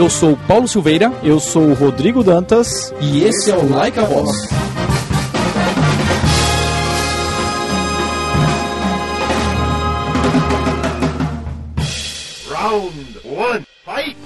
Eu sou o Paulo Silveira. Eu sou o Rodrigo Dantas. E esse é o Like a Voz. Round one, fight!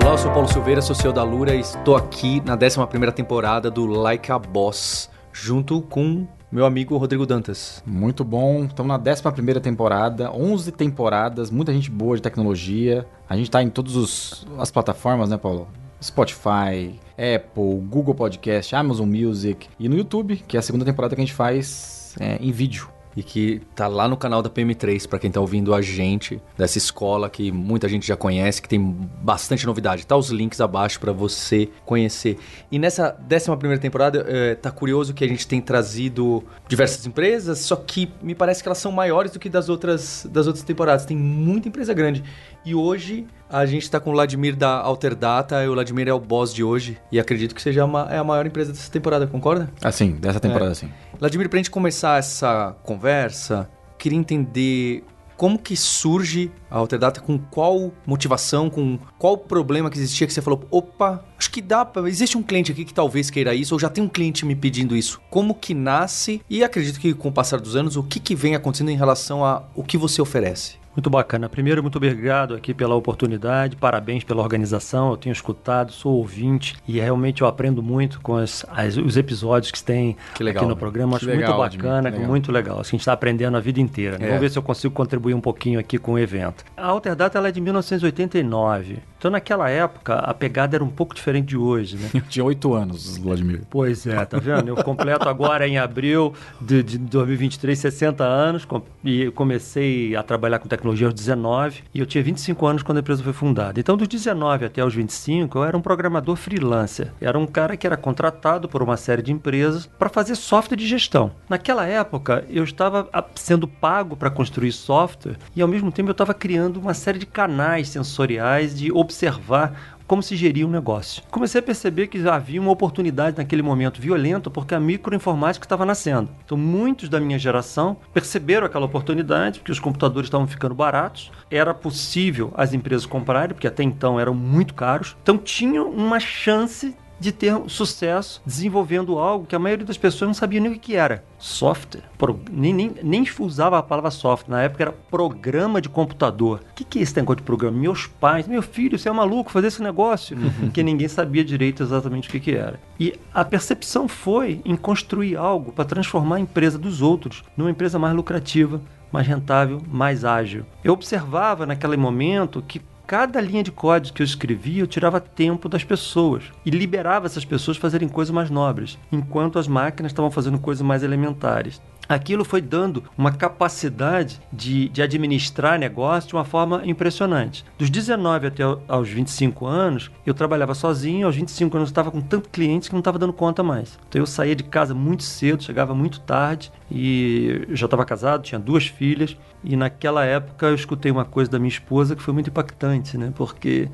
Olá, eu sou Paulo Silveira, sou CEO da Lura e estou aqui na 11ª temporada do Like a Boss, junto com meu amigo Rodrigo Dantas. Muito bom, estamos na 11ª temporada, 11 temporadas, muita gente boa de tecnologia. A gente está em todas as plataformas, né, Paulo? Spotify, Apple, Google Podcast, Amazon Music e no YouTube, que é a segunda temporada que a gente faz é, em vídeo e que tá lá no canal da PM3 para quem tá ouvindo a gente dessa escola que muita gente já conhece, que tem bastante novidade. Tá os links abaixo para você conhecer. E nessa 11 primeira temporada, é, tá curioso que a gente tem trazido diversas empresas, só que me parece que elas são maiores do que das outras das outras temporadas. Tem muita empresa grande. E hoje a gente está com o Vladimir da Alterdata, e o Vladimir é o boss de hoje. E acredito que seja a, é a maior empresa dessa temporada, concorda? Assim, dessa temporada, é. sim. Vladimir, para a gente começar essa conversa, queria entender como que surge a Alterdata, com qual motivação, com qual problema que existia que você falou, opa, acho que dá, pra... existe um cliente aqui que talvez queira isso, ou já tem um cliente me pedindo isso. Como que nasce e acredito que com o passar dos anos, o que, que vem acontecendo em relação a o que você oferece? Muito bacana. Primeiro, muito obrigado aqui pela oportunidade, parabéns pela organização. Eu tenho escutado, sou ouvinte e realmente eu aprendo muito com as, as, os episódios que tem que legal, aqui no programa. Acho legal, muito bacana, legal. muito legal. Assim, a gente está aprendendo a vida inteira. Né? É. Vamos ver se eu consigo contribuir um pouquinho aqui com o evento. A Alterdata ela é de 1989. Então, naquela época, a pegada era um pouco diferente de hoje, né? Eu tinha oito anos, Vladimir. Pois é, tá vendo? Eu completo agora em abril de, de 2023 60 anos e comecei a trabalhar com tecnologia aos 19 e eu tinha 25 anos quando a empresa foi fundada. Então, dos 19 até os 25, eu era um programador freelancer. Era um cara que era contratado por uma série de empresas para fazer software de gestão. Naquela época, eu estava sendo pago para construir software e, ao mesmo tempo, eu estava criando uma série de canais sensoriais de observar como se geria um negócio. Comecei a perceber que havia uma oportunidade naquele momento violento porque a microinformática estava nascendo. Então, muitos da minha geração perceberam aquela oportunidade, porque os computadores estavam ficando baratos, era possível as empresas comprarem, porque até então eram muito caros. Então, tinham uma chance de ter sucesso desenvolvendo algo que a maioria das pessoas não sabia nem o que era. Software. Pro, nem, nem, nem usava a palavra software. Na época era programa de computador. O que, que é esse negócio de programa? Meus pais, meu filho, você é maluco fazer esse negócio? Uhum. Que ninguém sabia direito exatamente o que, que era. E a percepção foi em construir algo para transformar a empresa dos outros numa empresa mais lucrativa, mais rentável, mais ágil. Eu observava naquele momento que cada linha de código que eu escrevia, eu tirava tempo das pessoas e liberava essas pessoas fazerem coisas mais nobres, enquanto as máquinas estavam fazendo coisas mais elementares aquilo foi dando uma capacidade de, de administrar negócio de uma forma impressionante. Dos 19 até aos 25 anos, eu trabalhava sozinho, aos 25 anos eu estava com tanto clientes que não estava dando conta mais. Então eu saía de casa muito cedo, chegava muito tarde e já estava casado, tinha duas filhas e naquela época eu escutei uma coisa da minha esposa que foi muito impactante, né? Porque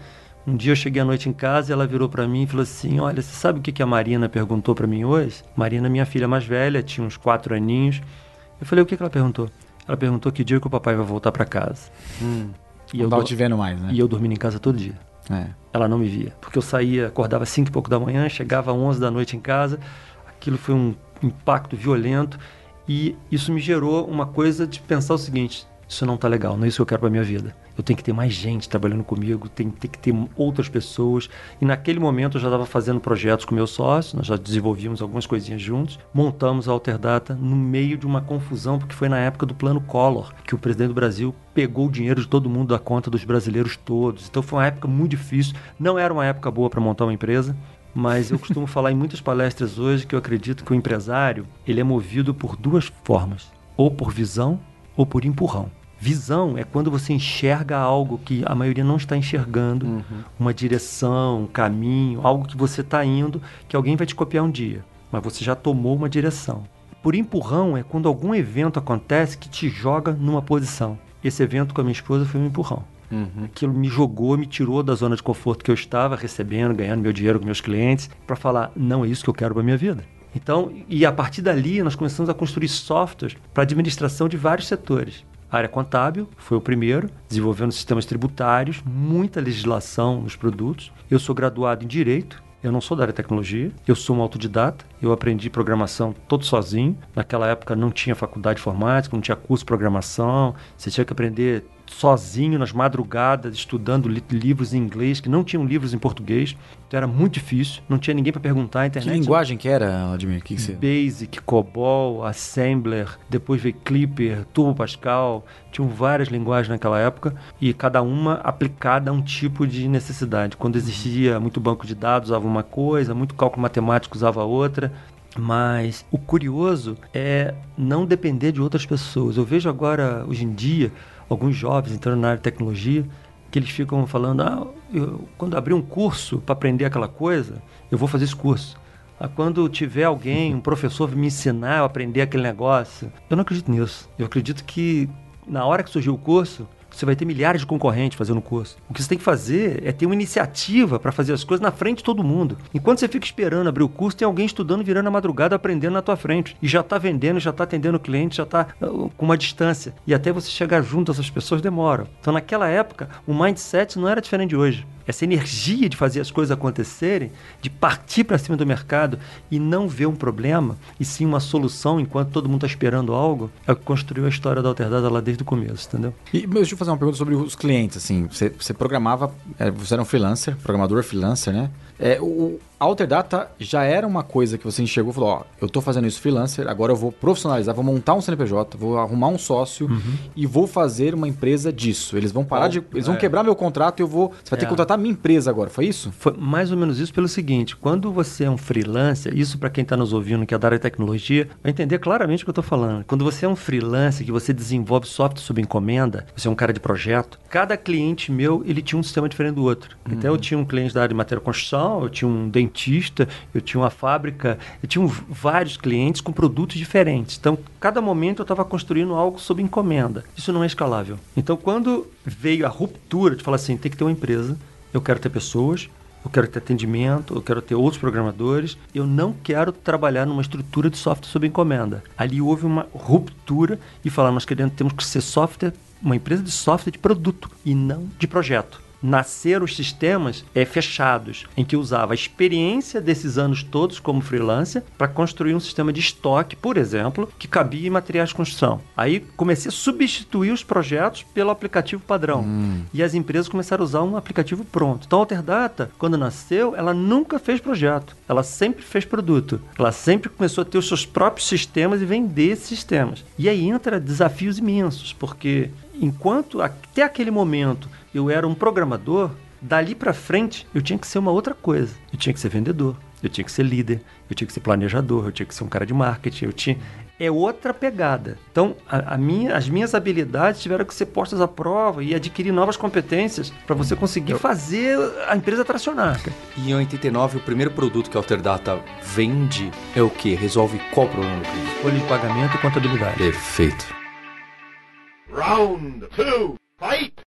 um dia eu cheguei à noite em casa e ela virou para mim e falou assim: Olha, você sabe o que a Marina perguntou para mim hoje? Marina, minha filha mais velha, tinha uns quatro aninhos. Eu falei: O que, que ela perguntou? Ela perguntou que dia que o papai vai voltar para casa. Hum. E eu te vendo mais, né? E eu dormindo em casa todo dia. É. Ela não me via. Porque eu saía, acordava cinco e pouco da manhã, chegava às 11 da noite em casa. Aquilo foi um impacto violento. E isso me gerou uma coisa de pensar o seguinte: isso não tá legal, não é isso que eu quero para minha vida eu tenho que ter mais gente trabalhando comigo, tem, que ter outras pessoas. E naquele momento eu já estava fazendo projetos com meu sócio, nós já desenvolvíamos algumas coisinhas juntos, montamos a Alterdata no meio de uma confusão, porque foi na época do plano Collor, que o presidente do Brasil pegou o dinheiro de todo mundo da conta dos brasileiros todos. Então foi uma época muito difícil, não era uma época boa para montar uma empresa, mas eu costumo falar em muitas palestras hoje que eu acredito que o empresário ele é movido por duas formas, ou por visão ou por empurrão. Visão é quando você enxerga algo que a maioria não está enxergando, uhum. uma direção, um caminho, algo que você está indo, que alguém vai te copiar um dia, mas você já tomou uma direção. Por empurrão é quando algum evento acontece que te joga numa posição. Esse evento com a minha esposa foi um empurrão. Uhum. Aquilo me jogou, me tirou da zona de conforto que eu estava recebendo, ganhando meu dinheiro com meus clientes, para falar: não é isso que eu quero para minha vida. Então, e a partir dali nós começamos a construir softwares para administração de vários setores área contábil, foi o primeiro, desenvolvendo sistemas tributários, muita legislação nos produtos. Eu sou graduado em Direito, eu não sou da área de tecnologia, eu sou um autodidata, eu aprendi programação todo sozinho. Naquela época não tinha faculdade de informática, não tinha curso de programação, você tinha que aprender sozinho nas madrugadas, estudando li livros em inglês, que não tinham livros em português. Então era muito difícil, não tinha ninguém para perguntar, a internet. Que linguagem que era, Vladimir? Que que você... Basic, COBOL, Assembler, depois veio Clipper, Turbo Pascal, tinham várias linguagens naquela época e cada uma aplicada a um tipo de necessidade. Quando existia muito banco de dados, usava uma coisa, muito cálculo matemático usava outra. Mas o curioso é não depender de outras pessoas. Eu vejo agora, hoje em dia, alguns jovens entrando na área de tecnologia, que eles ficam falando, ah, eu, quando abrir um curso para aprender aquela coisa, eu vou fazer esse curso. Ah, quando tiver alguém, um professor me ensinar a aprender aquele negócio, eu não acredito nisso. Eu acredito que na hora que surgiu o curso, você vai ter milhares de concorrentes fazendo o curso. O que você tem que fazer é ter uma iniciativa para fazer as coisas na frente de todo mundo. Enquanto você fica esperando abrir o curso, tem alguém estudando, virando a madrugada, aprendendo na tua frente. E já está vendendo, já está atendendo o cliente, já está uh, com uma distância. E até você chegar junto a essas pessoas demora. Então, naquela época, o mindset não era diferente de hoje essa energia de fazer as coisas acontecerem, de partir para cima do mercado e não ver um problema, e sim uma solução enquanto todo mundo está esperando algo, é o que construiu a história da Alterdata lá desde o começo, entendeu? E deixa eu fazer uma pergunta sobre os clientes, assim, você, você programava, é, você era um freelancer, programador freelancer, né? É, o Alterdata já era uma coisa que você enxergou e falou: Ó, eu tô fazendo isso freelancer, agora eu vou profissionalizar, vou montar um CNPJ, vou arrumar um sócio uhum. e vou fazer uma empresa disso. Eles vão parar oh, de. Eles vão é. quebrar meu contrato e eu vou. Você vai ter é. que contratar minha empresa agora, foi isso? Foi mais ou menos isso pelo seguinte: quando você é um freelancer, isso para quem está nos ouvindo, que é da área de tecnologia, vai entender claramente o que eu estou falando. Quando você é um freelancer, que você desenvolve software sob encomenda, você é um cara de projeto, cada cliente meu, ele tinha um sistema diferente do outro. Uhum. Então eu tinha um cliente da área de matéria construção, eu tinha um dentista, eu tinha uma fábrica, eu tinha vários clientes com produtos diferentes. Então, cada momento eu estava construindo algo sob encomenda. Isso não é escalável. Então, quando veio a ruptura de falar assim, tem que ter uma empresa, eu quero ter pessoas, eu quero ter atendimento, eu quero ter outros programadores, eu não quero trabalhar numa estrutura de software sob encomenda. Ali houve uma ruptura e falar, nós queremos, temos que ser software, uma empresa de software de produto e não de projeto nasceram os sistemas é, fechados, em que usava a experiência desses anos todos como freelancer para construir um sistema de estoque, por exemplo, que cabia em materiais de construção. Aí comecei a substituir os projetos pelo aplicativo padrão. Hum. E as empresas começaram a usar um aplicativo pronto. Então a Alterdata, quando nasceu, ela nunca fez projeto. Ela sempre fez produto. Ela sempre começou a ter os seus próprios sistemas e vender esses sistemas. E aí entra desafios imensos, porque enquanto até aquele momento eu era um programador, dali para frente eu tinha que ser uma outra coisa. Eu tinha que ser vendedor, eu tinha que ser líder, eu tinha que ser planejador, eu tinha que ser um cara de marketing, eu tinha é outra pegada. Então, a, a minha, as minhas habilidades tiveram que ser postas à prova e adquirir novas competências para você conseguir eu... fazer a empresa tracionar. E em 89, o primeiro produto que a Alterdata vende é o que? Resolve qual problema do cliente? Folha de pagamento e contabilidade. Perfeito. Round 2, fight!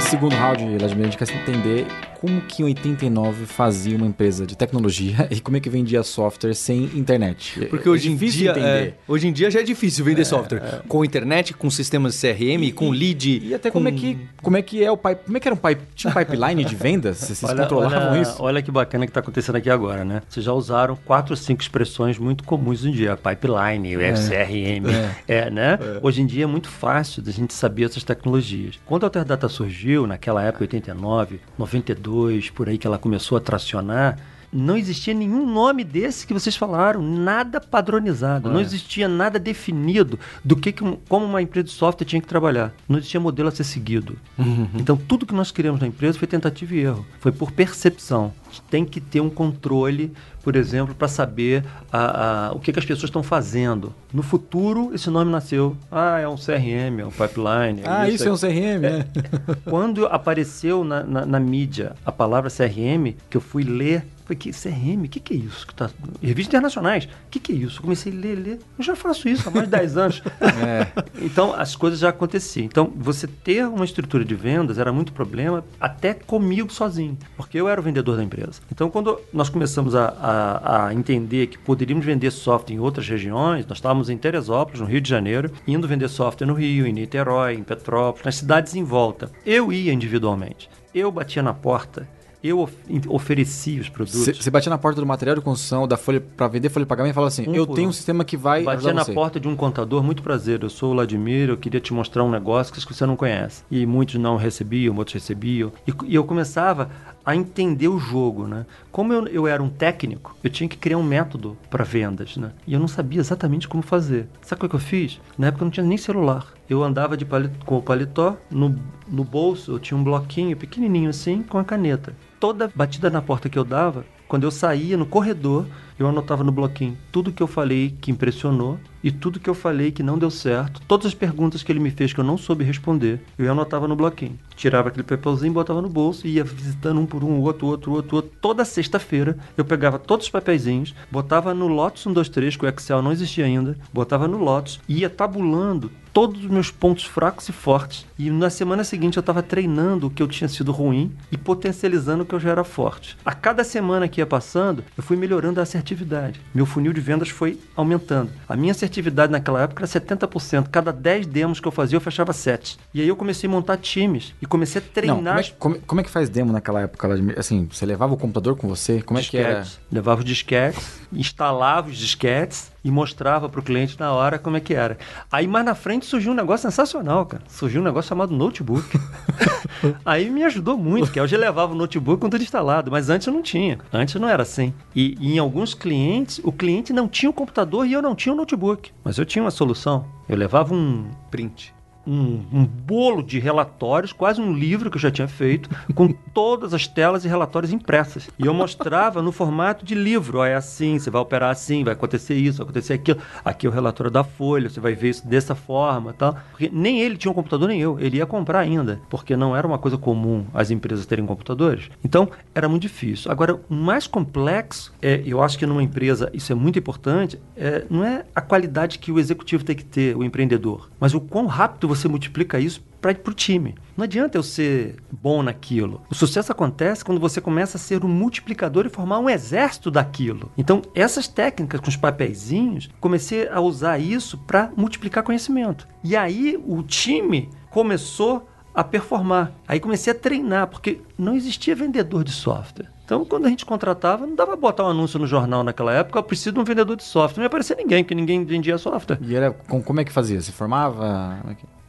Nesse segundo round, Vladimir, a gente quer entender como que em 89 fazia uma empresa de tecnologia e como é que vendia software sem internet. Porque hoje é em dia, é, hoje em dia já é difícil vender é, software é. com internet, com sistemas de CRM, e, com lead. E até com... como é que como é que é o pipe, como é que era um pipe, tinha um pipeline de vendas? Vocês olha, controlavam olha, isso? Olha que bacana que está acontecendo aqui agora, né? Vocês já usaram quatro ou cinco expressões muito comuns hoje em dia, pipeline, é. CRM, é, é né? Hoje em dia é muito fácil da gente saber essas tecnologias. Quando a Alterdata surgiu surgiu naquela época, 89, 92, por aí que ela começou a tracionar, não existia nenhum nome desse que vocês falaram, nada padronizado, é. não existia nada definido do que, que como uma empresa de software tinha que trabalhar. Não existia modelo a ser seguido. Uhum. Então tudo que nós criamos na empresa foi tentativa e erro, foi por percepção. Tem que ter um controle, por exemplo, para saber a, a, o que, que as pessoas estão fazendo. No futuro, esse nome nasceu. Ah, é um CRM, é um pipeline. É ah, isso, isso é um CRM, é. Quando apareceu na, na, na mídia a palavra CRM, que eu fui ler Falei, que CRM, o que, que é isso? Que tá... Revistas internacionais, o que, que é isso? Comecei a ler, ler. Eu já faço isso há mais de 10 anos. É. Então, as coisas já aconteciam. Então, você ter uma estrutura de vendas era muito problema, até comigo sozinho. Porque eu era o vendedor da empresa empresa. Então, quando nós começamos a, a, a entender que poderíamos vender software em outras regiões, nós estávamos em Teresópolis, no Rio de Janeiro, indo vender software no Rio, em Niterói, em Petrópolis, nas cidades em volta. Eu ia individualmente. Eu batia na porta eu of oferecia os produtos. Você batia na porta do material de construção, da folha para vender folha de pagamento e falava assim: Um Eu tenho um. um sistema que vai. Batia na você. porta de um contador, muito prazer, eu sou o Vladimir, eu queria te mostrar um negócio que você não conhece. E muitos não recebiam, outros recebiam. E, e eu começava a entender o jogo, né? Como eu, eu era um técnico, eu tinha que criar um método para vendas, né? E eu não sabia exatamente como fazer. Sabe o que eu fiz? Na época eu não tinha nem celular. Eu andava de paletó, com o paletó, no, no bolso eu tinha um bloquinho pequenininho assim, com a caneta. Toda batida na porta que eu dava, quando eu saía no corredor, eu anotava no bloquinho tudo que eu falei que impressionou e tudo que eu falei que não deu certo, todas as perguntas que ele me fez que eu não soube responder, eu anotava no bloquinho. Tirava aquele papelzinho, botava no bolso e ia visitando um por um, outro, outro, outro, outro. Toda sexta-feira eu pegava todos os papeizinhos, botava no Lotus 1, 2, 3, que o Excel não existia ainda, botava no Lotus e ia tabulando todos os meus pontos fracos e fortes. E na semana seguinte eu estava treinando o que eu tinha sido ruim e potencializando o que eu já era forte. A cada semana que ia passando, eu fui melhorando a assertividade. Meu funil de vendas foi aumentando. A minha assertividade naquela época era 70%. Cada 10 demos que eu fazia, eu fechava 7. E aí eu comecei a montar times e comecei a Não, treinar como, é, que- como, como é que faz demo naquela época? Assim, você levava o computador com você? Como é que era? Levava os disquetes, instalava os disquetes e mostrava para o cliente na hora como é que era. Aí mais na frente surgiu um negócio sensacional, cara. Surgiu um negócio chamado notebook. Aí me ajudou muito, que hoje eu levava o notebook com tudo instalado, mas antes eu não tinha. Antes não era assim. E, e em alguns clientes, o cliente não tinha o computador e eu não tinha o notebook. Mas eu tinha uma solução. Eu levava um Print. Um, um bolo de relatórios, quase um livro que eu já tinha feito, com todas as telas e relatórios impressas. E eu mostrava no formato de livro. Ó, é assim, você vai operar assim, vai acontecer isso, vai acontecer aquilo. Aqui é o relatório da Folha, você vai ver isso dessa forma tal. Porque nem ele tinha um computador, nem eu. Ele ia comprar ainda, porque não era uma coisa comum as empresas terem computadores. Então, era muito difícil. Agora, o mais complexo, é, eu acho que numa empresa isso é muito importante, é, não é a qualidade que o executivo tem que ter, o empreendedor, mas o quão rápido você multiplica isso para o time. Não adianta eu ser bom naquilo. O sucesso acontece quando você começa a ser um multiplicador e formar um exército daquilo. Então, essas técnicas com os papeizinhos, comecei a usar isso para multiplicar conhecimento. E aí o time começou a performar. Aí comecei a treinar, porque não existia vendedor de software. Então, quando a gente contratava, não dava botar um anúncio no jornal naquela época, eu preciso de um vendedor de software. Não ia aparecer ninguém, porque ninguém vendia software. E era, com- como é que fazia? Você formava?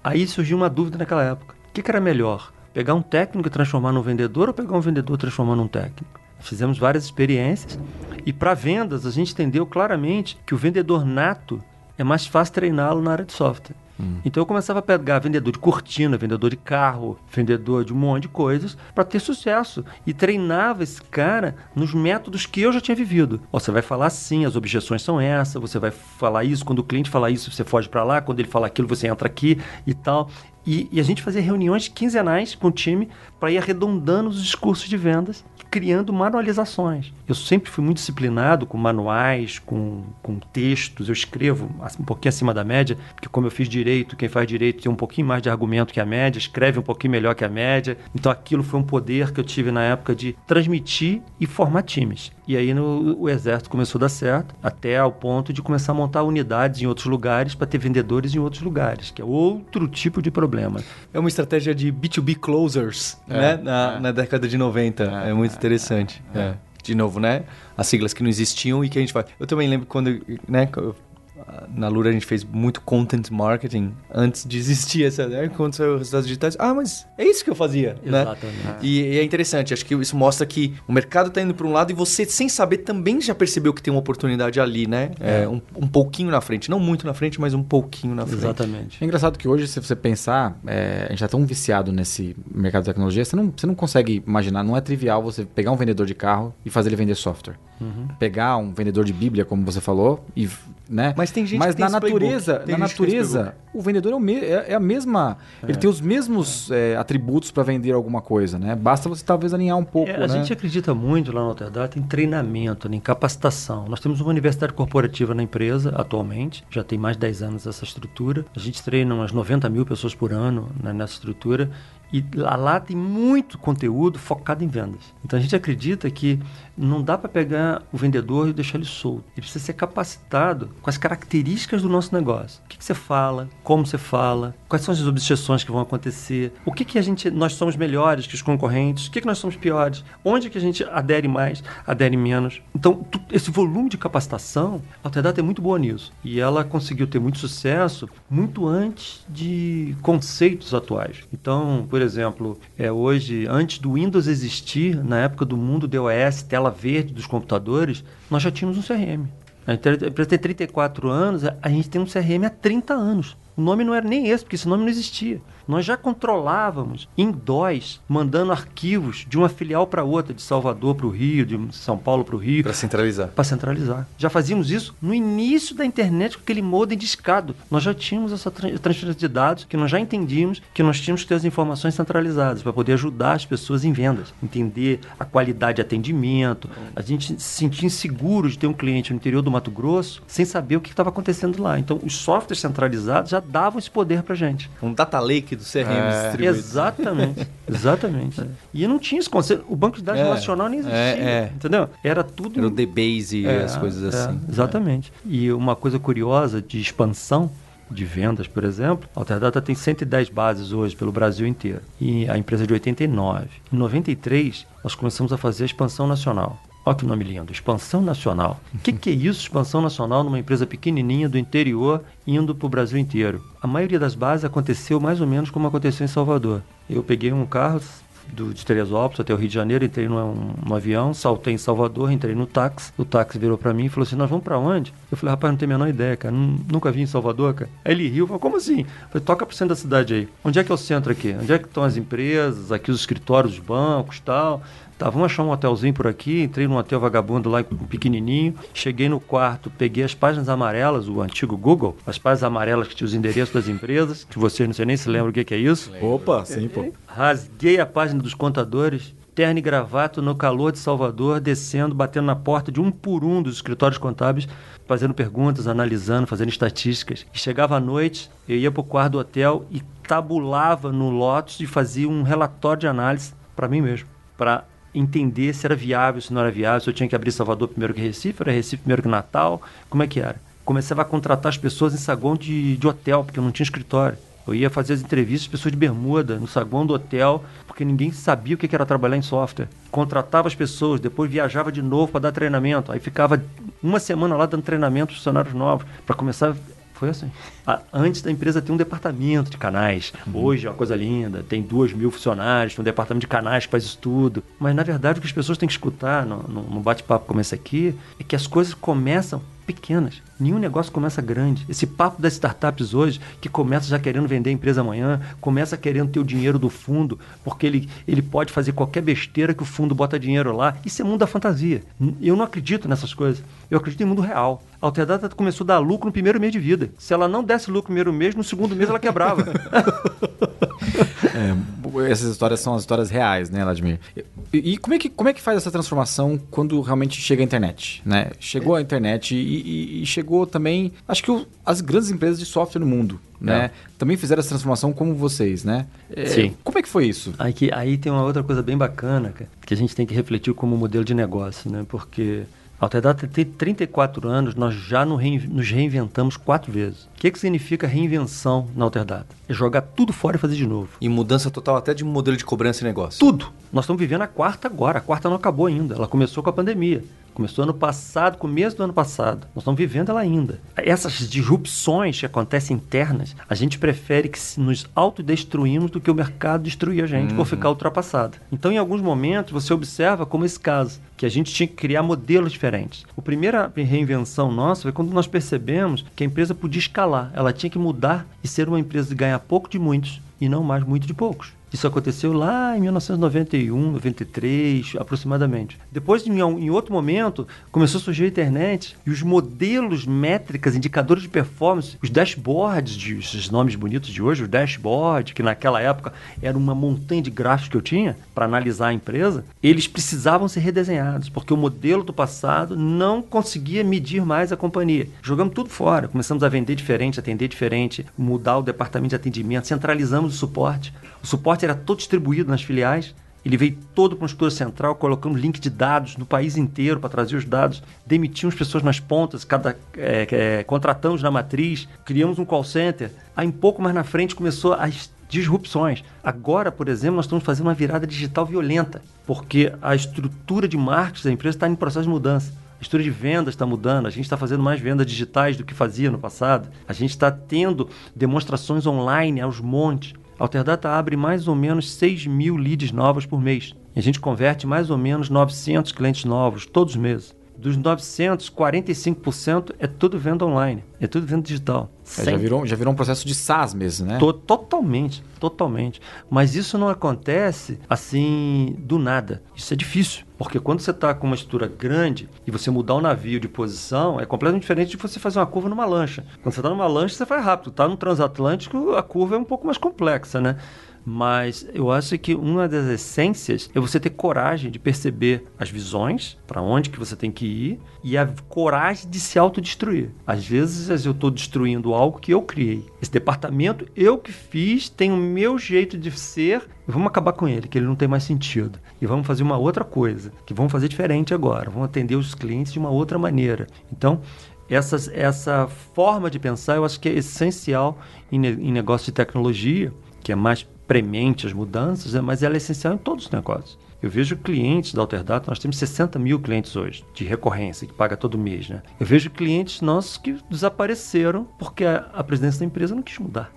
Aí surgiu uma dúvida naquela época. O que, que era melhor? Pegar um técnico e transformar num vendedor ou pegar um vendedor transformar num técnico? Fizemos várias experiências e para vendas a gente entendeu claramente que o vendedor nato é mais fácil treiná-lo na área de software. Então eu começava a pegar vendedor de cortina, vendedor de carro, vendedor de um monte de coisas para ter sucesso e treinava esse cara nos métodos que eu já tinha vivido. Ó, você vai falar assim, as objeções são essas, você vai falar isso, quando o cliente falar isso, você foge para lá, quando ele falar aquilo, você entra aqui e tal. E, e a gente fazia reuniões quinzenais com o time para ir arredondando os discursos de vendas, criando manualizações. Eu sempre fui muito disciplinado com manuais, com, com textos. Eu escrevo um pouquinho acima da média, porque como eu fiz direito, quem faz direito tem um pouquinho mais de argumento que a média, escreve um pouquinho melhor que a média. Então aquilo foi um poder que eu tive na época de transmitir e formar times. E aí no, o exército começou a dar certo, até ao ponto de começar a montar unidades em outros lugares para ter vendedores em outros lugares, que é outro tipo de problema. É uma estratégia de B2B closers, né? Na, na década de 90. É, muito interessante. É. De novo, né? As siglas que não existiam e que a gente faz. Eu também lembro quando, né? Eu- Na Lura a gente fez muito content marketing antes de existir essa, né? Quando saiu os resultados digitais. Ah, mas é isso que eu fazia, né? Exatamente. E, e é interessante, acho que isso mostra que o mercado está indo para um lado e você, sem saber, também já percebeu que tem uma oportunidade ali, né? É, um, um pouquinho na frente. Não muito na frente, mas um pouquinho na frente. Exatamente. É engraçado que hoje, se você pensar, é, a gente tá tão viciado nesse mercado de tecnologia, você não, você não consegue imaginar, não é trivial você pegar um vendedor de carro e fazer ele vender software. Pegar um vendedor de bíblia, como você falou, e, né? Mas tem gente Mas que na playbook. natureza, na natureza, o vendedor é, o me- é- é a mesma, ele tem os mesmos é, atributos para vender alguma coisa, né? Basta você talvez alinhar um pouco, É, né? a gente acredita muito lá no Alterdata em treinamento, em capacitação. Nós temos uma universidade corporativa na empresa atualmente, já tem mais de 10 anos essa estrutura. A gente treina umas 90 mil pessoas por ano né, nessa estrutura E lá, lá tem muito conteúdo focado em vendas. Então a gente acredita que não dá para pegar o vendedor e deixar ele solto. Ele precisa ser capacitado com as características do nosso negócio. O que, que você fala, como você fala, quais são as objeções que vão acontecer, o que, que a gente, nós somos melhores que os concorrentes, o que, que nós somos piores, onde que a gente adere mais, adere menos. Então, esse volume de capacitação, a Alterdata é muito boa nisso. E ela conseguiu ter muito sucesso muito antes de conceitos atuais. Então, por exemplo, é hoje, antes do Windows existir, na época do mundo DOS, tela verde dos computadores, nós já tínhamos um CRM. Para ter 34 anos, a gente tem um CRM há 30 anos. O nome não era nem esse, porque esse nome não existia. Nós já controlávamos em DOS, mandando arquivos de uma filial para outra, de Salvador para o Rio, de São Paulo para o Rio. Para centralizar. Para centralizar. Já fazíamos isso no início da internet com aquele modem discado. Nós já tínhamos essa transferência de dados que nós já entendíamos que nós tínhamos que ter as informações centralizadas para poder ajudar as pessoas em vendas, entender a qualidade de atendimento. A gente se sentia inseguro de ter um cliente no interior do Mato Grosso sem saber o que estava acontecendo lá. Então, os softwares centralizados já davam esse poder para gente. Um data lake do CRM É, distribuído. Exatamente, exatamente. E não tinha esse conceito. O banco de dados É, relacional nem existia, é, é. entendeu? Era tudo... Era o DBase e É, as coisas é, assim. exatamente. E uma coisa curiosa de expansão de vendas, por exemplo, a Alterdata tem 110 bases hoje pelo Brasil inteiro. E a empresa é de 89. Em 93, nós começamos a fazer a expansão nacional. Olha que nome lindo, expansão nacional. O que, que é isso, expansão nacional, numa empresa pequenininha do interior, indo para o Brasil inteiro? A maioria das bases aconteceu mais ou menos como aconteceu em Salvador. Eu peguei um carro do, de Teresópolis até o Rio de Janeiro, entrei num, num avião, saltei em Salvador, entrei no táxi. O táxi virou para mim e falou assim: Nós vamos para onde? Eu falei: Rapaz, não tenho a menor ideia, cara. Nun- nunca vim em Salvador, cara. Aí ele riu, falou: Como assim? Eu falei: Toca pro centro da cidade aí. Onde é que é o centro aqui? Onde é que estão as empresas? Aqui os escritórios, os bancos tal. Tá, vamos achar um hotelzinho por aqui. Entrei num hotel vagabundo lá, pequenininho. Cheguei no quarto, peguei as páginas amarelas, o antigo Google, as páginas amarelas que tinha os endereços das empresas, que vocês não sei nem se lembram o que, que é isso. Opa, sim, pô. Rasguei a página dos contadores, terno e gravata no calor de Salvador, descendo, batendo na porta de um por um dos escritórios contábeis, fazendo perguntas, analisando, fazendo estatísticas. E chegava à noite, eu ia para o quarto do hotel e tabulava no Lotus e fazia um relatório de análise para mim mesmo, para entender se era viável, se não era viável, se eu tinha que abrir Salvador primeiro que Recife, era Recife primeiro que Natal, como é que era? Começava a contratar as pessoas em saguão de, de hotel, porque eu não tinha escritório. Eu ia fazer as entrevistas, pessoas de bermuda, no saguão do hotel, porque ninguém sabia o que era trabalhar em software. Contratava as pessoas, depois viajava de novo para dar treinamento. Aí ficava uma semana lá dando treinamento para funcionários novos, para começar. Foi assim. Antes da empresa ter um departamento de canais. Hoje é uma coisa linda, tem duas mil funcionários, tem um departamento de canais que faz isso tudo. Mas na verdade o que as pessoas têm que escutar num bate-papo como esse aqui é que as coisas começam pequenas. Nenhum negócio começa grande. Esse papo das startups hoje, que começa já querendo vender a empresa amanhã, começa querendo ter o dinheiro do fundo, porque ele, ele pode fazer qualquer besteira que o fundo bota dinheiro lá. Isso é mundo da fantasia. Eu não acredito nessas coisas. Eu acredito em mundo real. A Alterdata começou a dar lucro no primeiro mês de vida. Se ela não desse lucro no primeiro mês, no segundo mês ela quebrava. É, essas histórias são as histórias reais, né, Vladimir? E, e como, é que, como é que faz essa transformação quando realmente chega a internet? Né? Chegou a internet e, e- e chegou também, acho que o- as grandes empresas de software no mundo, né? Também fizeram essa transformação como vocês, né? É, Sim. Como é que foi isso? Aí, que- aí tem uma outra coisa bem bacana, cara, que a gente tem que refletir como modelo de negócio, né? Porque a Alterdata tem 34 anos, nós já nos reinventamos quatro vezes. O que, que significa reinvenção na Alterdata? É jogar tudo fora e fazer de novo. E mudança total até de modelo de cobrança e negócio. Tudo. Nós estamos vivendo a quarta agora. A quarta não acabou ainda. Ela começou com a pandemia. Começou ano passado, começo do ano passado. Nós estamos vivendo ela ainda. Essas disrupções que acontecem internas, a gente prefere que nos autodestruímos do que o mercado destruir a gente por ficar ultrapassado. Então, em alguns momentos, você observa como esse caso, que a gente tinha que criar modelos diferentes. A primeira reinvenção nossa foi quando nós percebemos que a empresa podia escalar. Ela tinha que mudar e ser uma empresa de ganhar pouco de muitos e não mais muito de poucos. Isso aconteceu lá em 1991, 93, aproximadamente. Depois, em, em outro momento, começou a surgir a internet e os modelos, métricas, indicadores de performance, os dashboards, de, esses nomes bonitos de hoje, o dashboard, que naquela época era uma montanha de gráficos que eu tinha para analisar a empresa, eles precisavam ser redesenhados, porque o modelo do passado não conseguia medir mais a companhia. Jogamos tudo fora, começamos a vender diferente, atender diferente, mudar o departamento de atendimento, centralizamos o suporte. O suporte era todo distribuído nas filiais. Ele veio todo para uma estrutura central, colocando link de dados no país inteiro para trazer os dados. Demitimos pessoas nas pontas, cada, é, é, contratamos na matriz, criamos um call center. Aí, um pouco mais na frente, começou as disrupções. Agora, por exemplo, nós estamos fazendo uma virada digital violenta, porque a estrutura de marketing da empresa está em processo de mudança. A estrutura de vendas está mudando, a gente está fazendo mais vendas digitais do que fazia no passado. A gente está tendo demonstrações online aos montes. Alterdata abre mais ou menos 6 mil leads novas por mês. E a gente converte mais ou menos 900 clientes novos todos os meses. Dos 900, 45% é tudo venda online, é tudo venda digital. É, já, virou, já virou um processo de SaaS mesmo, né? To- totalmente, totalmente. Mas isso não acontece assim do nada. Isso é difícil. Porque quando você está com uma estrutura grande e você mudar o navio de posição, é completamente diferente de você fazer uma curva numa lancha. Quando você está numa lancha, você faz rápido. Está no transatlântico, a curva é um pouco mais complexa, né? Mas eu acho que uma das essências é você ter coragem de perceber as visões, para onde que você tem que ir, e a coragem de se autodestruir. Às vezes eu estou destruindo algo que eu criei. Esse departamento eu que fiz, tem o meu jeito de ser, vamos acabar com ele, que ele não tem mais sentido. E vamos fazer uma outra coisa, que vamos fazer diferente agora. Vamos atender os clientes de uma outra maneira. Então, essas, essa forma de pensar eu acho que é essencial em, em negócio de tecnologia, que é mais premente as mudanças, né? mas ela é essencial em todos os negócios. Eu vejo clientes da Alterdata, nós temos 60 mil clientes hoje, de recorrência, que paga todo mês. Né? Eu vejo clientes nossos que desapareceram porque a, a presidência da empresa não quis mudar.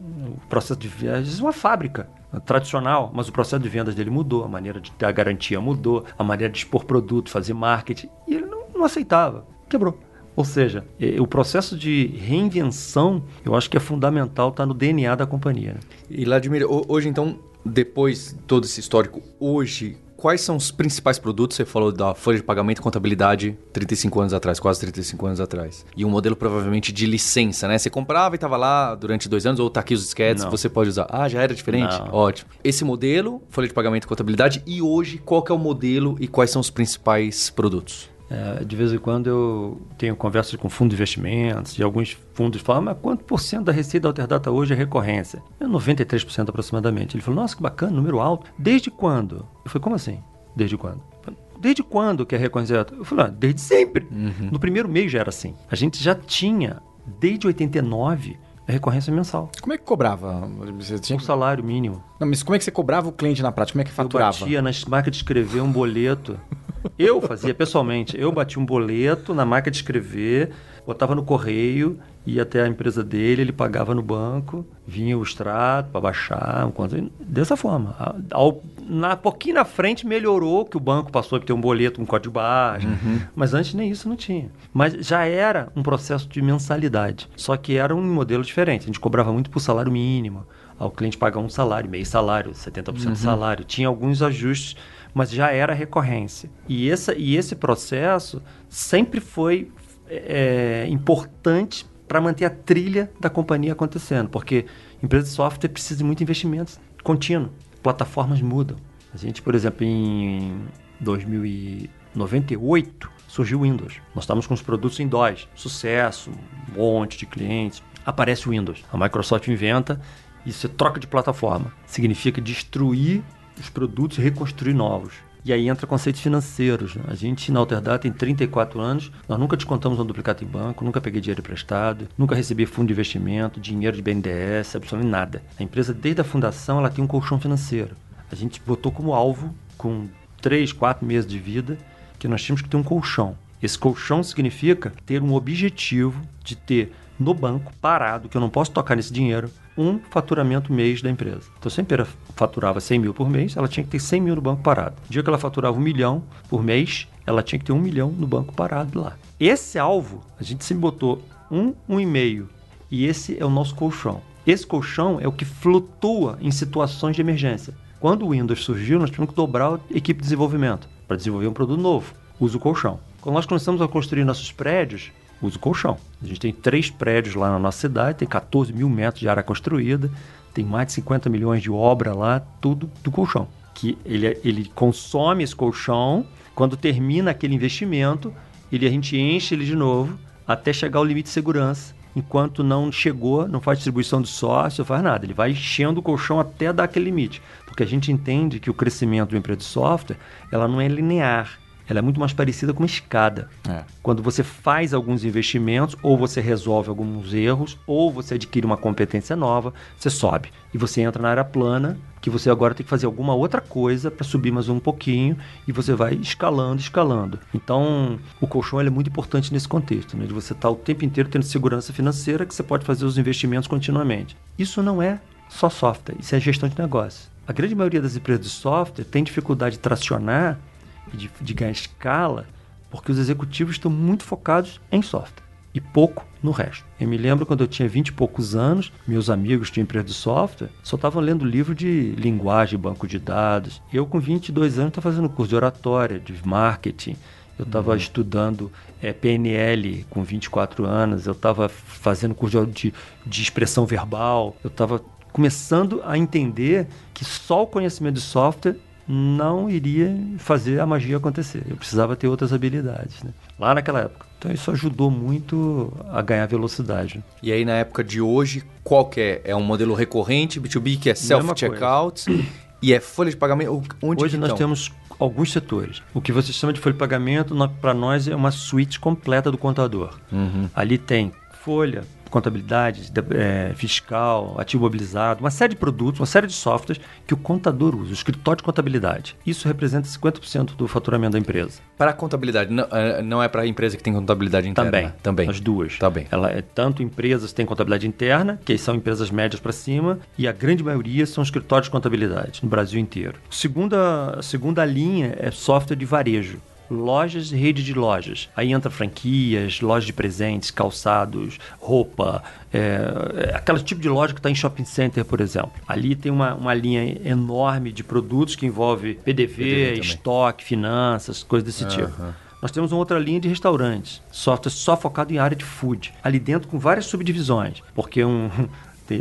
O processo de vendas é uma fábrica tradicional, mas o processo de vendas dele mudou, a maneira de ter a garantia mudou, a maneira de expor produto, fazer marketing, e ele não, não aceitava, quebrou. Ou seja, eh, o processo de reinvenção, eu acho que é fundamental, está no DNA da companhia. né? E Vladimir, ho- hoje então, depois de todo esse histórico, hoje, quais são os principais produtos? Você falou da folha de pagamento e contabilidade 35 anos atrás, quase 35 anos atrás. E um modelo provavelmente de licença, né? Você comprava e estava lá durante dois anos, ou tá aqui os disquetes, Não. você pode usar. Ah, já era diferente? Não. Ótimo. Esse modelo, folha de pagamento e contabilidade, e hoje, qual é o modelo e quais são os principais produtos? É, de vez em quando eu tenho conversas com fundos de investimentos e alguns fundos falam, mas quanto por cento da receita da Alterdata hoje é recorrência? É 93% aproximadamente. Ele falou, nossa, que bacana, número alto. Desde quando? Eu falei, como assim? Desde quando? Falei, Desde quando que é recorrência? Eu falei, ah, desde sempre. No primeiro mês já era assim. A gente já tinha, desde 89, a recorrência mensal. Como é que cobrava? Você tinha Um salário mínimo. Não, mas como é que você cobrava o cliente na prática? Como é que faturava? Eu batia nas máquinas de escrever um boleto. Eu fazia pessoalmente. Eu batia um boleto na máquina de escrever, botava no correio, ia até a empresa dele, ele pagava no banco, vinha o extrato para baixar, um quanto- dessa forma. Ao, na pouquinho na frente melhorou que o banco passou a ter um boleto, um código baixo, mas antes nem isso não tinha. Mas já era um processo de mensalidade, só que era um modelo diferente. A gente cobrava muito por salário mínimo. Ao cliente pagar um salário, meio salário, 70% do salário. Tinha alguns ajustes, mas já era recorrência. E, essa, e esse processo sempre foi é, importante para manter a trilha da companhia acontecendo, porque empresa de software precisa de muito investimento contínuo. Plataformas mudam. A gente, por exemplo, em 2098 surgiu o Windows. Nós estávamos com os produtos em DOS, sucesso, um monte de clientes. Aparece o Windows. A Microsoft inventa e você troca de plataforma. Significa destruir os produtos e reconstruir novos. E aí entra conceitos financeiros. né? A gente, na Alterdata, tem 34 anos, nós nunca descontamos um duplicado em banco, nunca peguei dinheiro emprestado, nunca recebi fundo de investimento, dinheiro de BNDES, absolutamente nada. A empresa, desde a fundação, ela tem um colchão financeiro. A gente botou como alvo, com 3, 4 meses de vida, que nós tínhamos que ter um colchão. Esse colchão significa ter um objetivo de ter no banco parado, que eu não posso tocar nesse dinheiro, um faturamento mês da empresa. Então, se a empresa faturava 100 mil por mês, ela tinha que ter 100 mil no banco parado. No dia que ela faturava um milhão por mês, ela tinha que ter um milhão no banco parado lá. Esse alvo, a gente sempre botou um, um e meio. E esse é o nosso colchão. Esse colchão é o que flutua em situações de emergência. Quando o Windows surgiu, nós tivemos que dobrar a equipe de desenvolvimento para desenvolver um produto novo. Usa o colchão. Quando nós começamos a construir nossos prédios, usa o colchão. A gente tem três prédios lá na nossa cidade, tem 14 mil metros de área construída, tem mais de 50 milhões de obra lá, tudo do colchão. Que ele, ele consome esse colchão, quando termina aquele investimento, ele, a gente enche ele de novo até chegar ao limite de segurança. enquanto não chegou, não faz distribuição de sócio, não faz nada. Ele vai enchendo o colchão até dar aquele limite. Porque a gente entende que o crescimento do empresa de software, ela não é linear ela é muito mais parecida com uma escada. É. Quando você faz alguns investimentos, ou você resolve alguns erros, ou você adquire uma competência nova, você sobe. E você entra na área plana, que você agora tem que fazer alguma outra coisa para subir mais um pouquinho, e você vai escalando, escalando. Então, o colchão é muito importante nesse contexto, né? de você estar tá o tempo inteiro tendo segurança financeira, que você pode fazer os investimentos continuamente. Isso não é só software, isso é gestão de negócio. A grande maioria das empresas de software tem dificuldade de tracionar e de, de ganhar escala, porque os executivos estão muito focados em software e pouco no resto. Eu me lembro quando eu tinha 20 e poucos anos, meus amigos tinham empresa de software, só estavam lendo livro de linguagem, banco de dados. Eu, com 22 anos, estava fazendo curso de oratória, de marketing. Eu estava uhum. estudando é, PNL com 24 anos, eu estava fazendo curso de, de expressão verbal, eu estava começando a entender que só o conhecimento de software não iria fazer a magia acontecer. Eu precisava ter outras habilidades, né? lá naquela época. Então isso ajudou muito a ganhar velocidade. E aí na época de hoje, qual que é? É um modelo recorrente B2B que é self-checkout e é folha de pagamento? Onde hoje nós temos alguns setores. O que você chama de folha de pagamento, para nós, é uma suíte completa do contador. Uhum. Ali tem folha, contabilidade é, fiscal, ativo mobilizado, uma série de produtos, uma série de softwares que o contador usa, o escritório de contabilidade. Isso representa 50% do faturamento da empresa. Para a contabilidade, não, é, não é para a empresa que tem contabilidade interna? Também. Também. As duas. Tá bem. Ela é tanto empresas que têm contabilidade interna, que são empresas médias para cima, e a grande maioria são escritórios de contabilidade no Brasil inteiro. Segunda, a segunda linha é software de varejo lojas e rede de lojas. Aí entra franquias, lojas de presentes, calçados, roupa, é, aquele tipo de loja que está em shopping center, por exemplo. Ali tem uma, uma linha enorme de produtos que envolve PDV, PDV estoque, finanças, coisas desse uhum. tipo. Nós temos uma outra linha de restaurantes, software só focado em área de food. Ali dentro com várias subdivisões, porque um,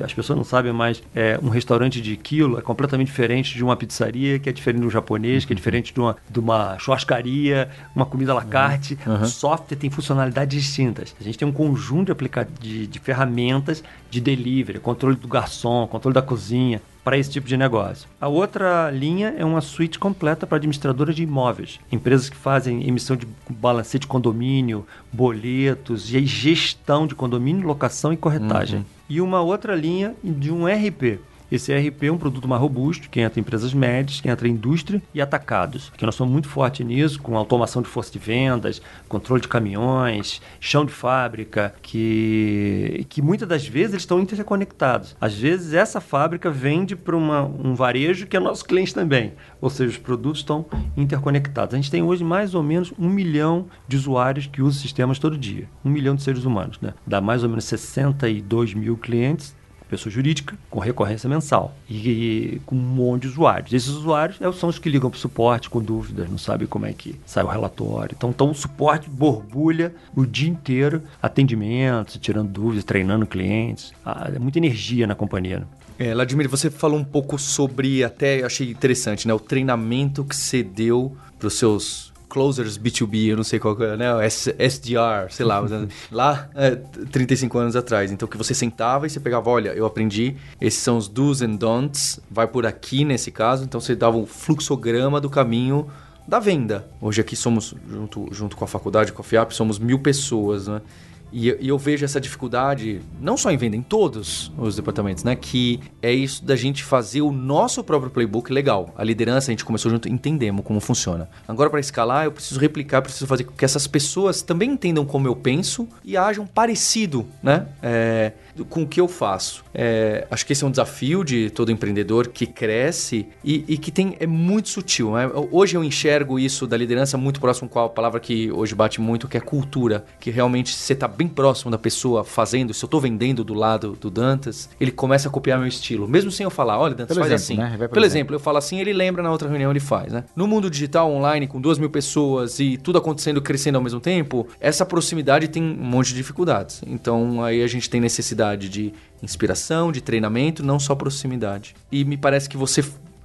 as pessoas não sabem, mas é, um restaurante de quilo é completamente diferente de uma pizzaria, que é diferente de um japonês, que é diferente de uma, de uma churrascaria, uma comida à la carte. Uhum. O software tem funcionalidades distintas. A gente tem um conjunto de, de, de ferramentas de delivery, controle do garçom, controle da cozinha, para esse tipo de negócio. A outra linha é uma suíte completa para administradoras de imóveis, empresas que fazem emissão de balancete de condomínio, boletos e gestão de condomínio, locação e corretagem. Uhum. E uma outra linha de um RP, esse ERP é um produto mais robusto, que entra em empresas médias, que entra em indústria e atacados. Que nós somos muito fortes nisso, com automação de força de vendas, controle de caminhões, chão de fábrica, que, que muitas das vezes eles estão interconectados. Às vezes essa fábrica vende para um varejo que é nosso cliente também. Ou seja, os produtos estão interconectados. A gente tem hoje mais ou menos um milhão de usuários que usam sistemas todo dia. Um milhão de seres humanos. Né? Dá mais ou menos 62 mil clientes pessoa jurídica, com recorrência mensal e, e, com um monte de usuários. Esses usuários é, são os que ligam para o suporte com dúvidas, não sabem como é que sai o relatório. Então, então o suporte borbulha o dia inteiro, atendimentos, tirando dúvidas, treinando clientes. Ah, é muita energia na companhia. Né? É, Vladimir, você falou um pouco sobre, até achei interessante, né? O treinamento que você deu para os seus Closers B2B, eu não sei qual é, né? SDR, sei lá, lá é, 35 anos atrás. Então que você sentava e você pegava, olha, eu aprendi, esses são os do's and don'ts, vai por aqui nesse caso, então você dava um fluxograma do caminho da venda. Hoje aqui somos, junto, junto com a faculdade, com a FIAP, somos mil pessoas, né? E, eu vejo essa dificuldade, não só em venda, em todos os departamentos, né? Que é isso da gente fazer o nosso próprio playbook legal. A liderança, a gente começou junto, entendemos como funciona. Agora, para escalar, eu preciso replicar, preciso fazer com que essas pessoas também entendam como eu penso e ajam parecido, né? É, com o que eu faço. É, acho que esse é um desafio de todo empreendedor que cresce e, e que tem é muito sutil. Né? Hoje eu enxergo isso da liderança muito próximo com a palavra que hoje bate muito, que é cultura. Que realmente você está bem próximo da pessoa fazendo. Se eu estou vendendo do lado do Dantas, ele começa a copiar meu estilo. Mesmo sem eu falar, olha, Dantas, Pelo faz exemplo, assim. Né? Pelo exemplo. exemplo, eu falo assim, ele lembra na outra reunião, ele faz. Né? No mundo digital, online, com duas mil pessoas e tudo acontecendo, crescendo ao mesmo tempo, essa proximidade tem um monte de dificuldades. Então aí a gente tem necessidade de inspiração, de treinamento, não só proximidade. E me parece que você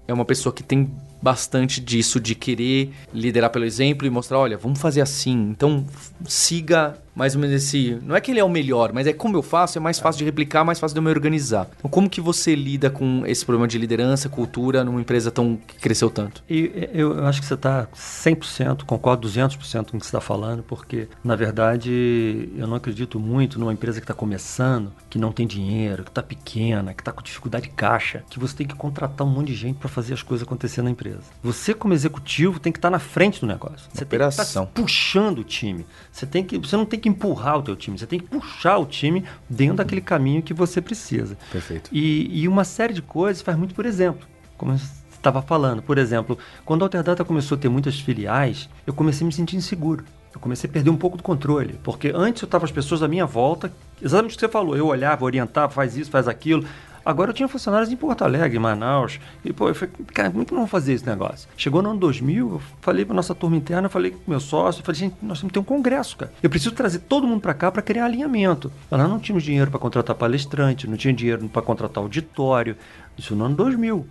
é uma pessoa que tem bastante disso, de querer liderar pelo exemplo e mostrar: olha, vamos fazer assim. Então siga mais ou menos esse. Não é que ele é o melhor, mas é como eu faço, é mais fácil de replicar, mais fácil de eu me organizar. Então, como que você lida com esse problema de liderança, cultura, numa empresa tão que cresceu tanto? E eu, eu acho que você está 100%, concordo 200% com o que você está falando, porque, na verdade, eu não acredito muito numa empresa que está começando, que não tem dinheiro, que está pequena, que está com dificuldade de caixa, que você tem que contratar um monte de gente para fazer as coisas acontecer na empresa. Você, como executivo, tem que estar na frente do negócio. Você Operação. tem que estar puxando o time. Você, tem que, você não tem que empurrar o teu time, você tem que puxar o time dentro daquele caminho que você precisa. Perfeito. E, e uma série de coisas faz muito por exemplo. Como você estava falando. Por exemplo, quando a Alterdata começou a ter muitas filiais, eu comecei a me sentir inseguro. Eu comecei a perder um pouco do controle. Porque antes eu tava as pessoas à minha volta, exatamente o que você falou. Eu olhava, orientava, faz isso, faz aquilo. Agora eu tinha funcionários em Porto Alegre, em Manaus. E, pô, eu falei, cara, como é que nós vamos fazer esse negócio? Chegou no ano 2000, eu falei pra nossa turma interna, falei com meu sócio, falei, gente, nós temos que ter um congresso, cara. Eu preciso trazer todo mundo para cá para criar alinhamento. Nós não tínhamos dinheiro para contratar palestrante, não tinha dinheiro para contratar auditório. Isso no ano 2000.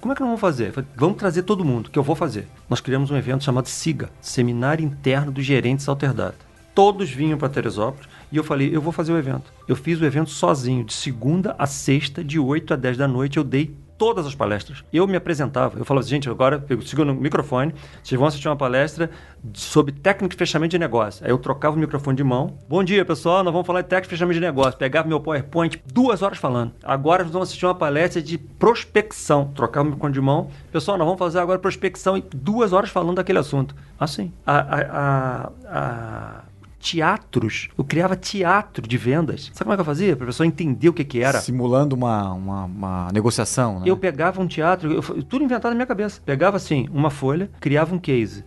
Como é que nós vamos fazer? Falei, vamos trazer todo mundo, que eu vou fazer. Nós criamos um evento chamado SIGA, Seminário Interno dos Gerentes Alterdata. Todos vinham para Teresópolis e eu falei, eu vou fazer o evento. Eu fiz o evento sozinho, de segunda a sexta, de 8 a 10 da noite, eu dei todas as palestras. Eu me apresentava, eu falava gente, agora eu sigo no microfone, vocês vão assistir uma palestra sobre técnica de fechamento de negócio. Aí eu trocava o microfone de mão. Bom dia, pessoal, nós vamos falar de técnica de fechamento de negócio. Pegava meu PowerPoint, duas horas falando. Agora nós vamos assistir uma palestra de prospecção. Trocava o microfone de mão. Pessoal, nós vamos fazer agora prospecção e duas horas falando daquele assunto. Assim. A, a, a, a teatros. Eu criava teatro de vendas. Sabe como é que eu fazia? Para a pessoa entender o que, que era. Simulando uma, uma, uma negociação, né? Eu pegava um teatro, eu, tudo inventado na minha cabeça. Pegava assim, uma folha, criava um case,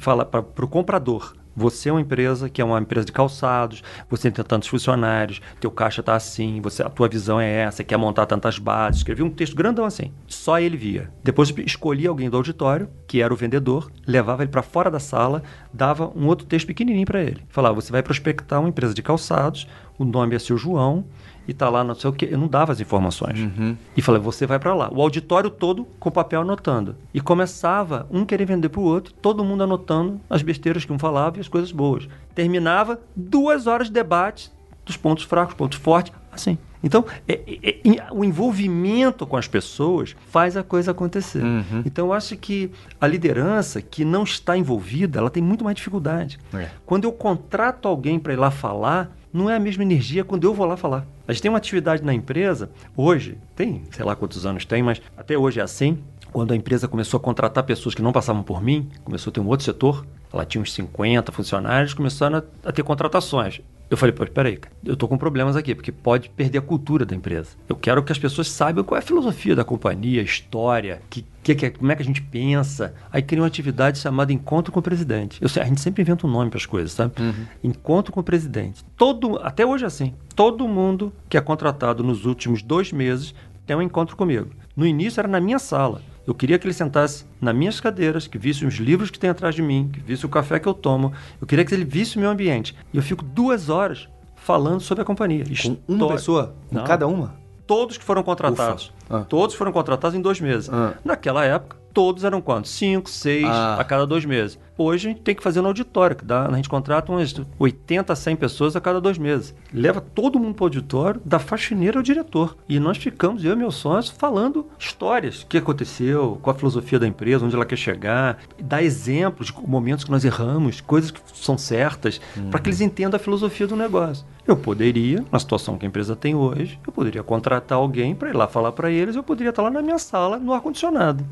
para o comprador. Você é uma empresa que é uma empresa de calçados, você tem tantos funcionários, teu caixa está assim, você, a tua visão é essa, quer montar tantas bases. Escrevi um texto grandão assim. Só ele via. Depois escolhi alguém do auditório, que era o vendedor, levava ele para fora da sala, dava um outro texto pequenininho para ele. Falava: você vai prospectar uma empresa de calçados, o nome é seu João, e tá lá não sei o que. Eu não dava as informações. Uhum. E falei, você vai para lá. O auditório todo com papel anotando. E começava um querer vender pro outro, todo mundo anotando as besteiras que um falava e as coisas boas. Terminava duas horas de debate dos pontos fracos, pontos fortes, assim. Então, é, é, é, o envolvimento com as pessoas faz a coisa acontecer. Uhum. Então, eu acho que a liderança que não está envolvida, ela tem muito mais dificuldade. É. Quando eu contrato alguém para ir lá falar, não é a mesma energia quando eu vou lá falar. A gente tem uma atividade na empresa, hoje, tem sei lá quantos anos tem, mas até hoje é assim. Quando a empresa começou a contratar pessoas que não passavam por mim, começou a ter um outro setor, ela tinha uns 50 funcionários, começaram a, a ter contratações. Eu falei, pô, peraí, eu tô com problemas aqui, porque pode perder a cultura da empresa. Eu quero que as pessoas saibam qual é a filosofia da companhia, a história, que, que, que, como é que a gente pensa. Aí cria uma atividade chamada Encontro com o Presidente. Eu, a gente sempre inventa um nome para as coisas, sabe? Encontro com o Presidente. Todo, até hoje é assim. Todo mundo que é contratado nos últimos dois meses tem um encontro comigo. No início era na minha sala. Eu queria que ele sentasse nas minhas cadeiras, que visse os livros que tem atrás de mim, que visse o café que eu tomo. Eu queria que ele visse o meu ambiente. E eu fico duas horas falando sobre a companhia. Com História. uma pessoa? Com Não. cada uma? Todos que foram contratados. Ah. Todos foram contratados em dois meses. Ah. Naquela época, todos eram quantos? Cinco, seis Ah. a cada dois meses. Hoje a gente tem que fazer no auditório, que dá, a gente contrata umas 80 a 100 pessoas a cada dois meses. Leva todo mundo para o auditório, da faxineira ao diretor. E nós ficamos, eu e meu sócio, falando histórias. O que aconteceu, qual a filosofia da empresa, onde ela quer chegar. Dar exemplos de momentos que nós erramos, coisas que são certas, para que eles entendam a filosofia do negócio. Eu poderia, na situação que a empresa tem hoje, eu poderia contratar alguém para ir lá falar para eles, eu poderia estar lá na minha sala, no ar-condicionado.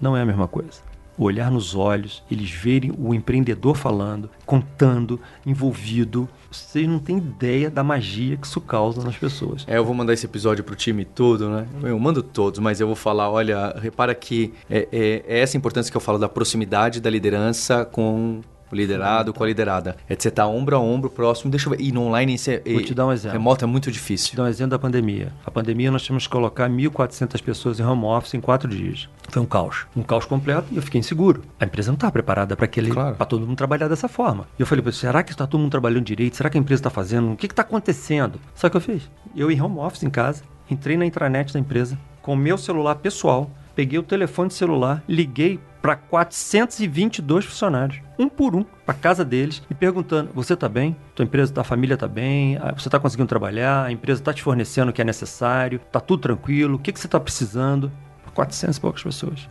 Não é a mesma coisa. Olhar nos olhos, eles verem o empreendedor falando, contando, envolvido. Vocês não têm ideia da magia que isso causa nas pessoas. É, eu vou mandar esse episódio pro time todo, né? Eu mando todos, mas eu vou falar, olha, repara que é, é- é essa importância que eu falo da proximidade da liderança com o liderado, com a liderada. É de você estar ombro a ombro, próximo. Deixa eu ver. E no online, esse, Vou te dar um exemplo. remoto é muito Te difícil. dar um exemplo da pandemia. A pandemia nós tivemos que colocar 1.400 pessoas em home office em quatro dias. Foi um caos. Um caos completo e eu fiquei inseguro. A empresa não está preparada para aquele, Claro. para todo mundo trabalhar dessa forma. E eu falei, "Pô, será que está todo mundo trabalhando direito? Será que a empresa está fazendo? O que está acontecendo? Sabe o que eu fiz? Eu em home office em casa, entrei na intranet da empresa com o meu celular pessoal peguei o telefone celular, liguei para 422 funcionários, um por um, para casa deles e perguntando: "Você tá bem? Tua empresa, tua família tá bem? Ah, Você tá conseguindo trabalhar? A empresa tá te fornecendo o que é necessário? Tá tudo tranquilo? O que que você tá precisando?" 400 e poucas pessoas.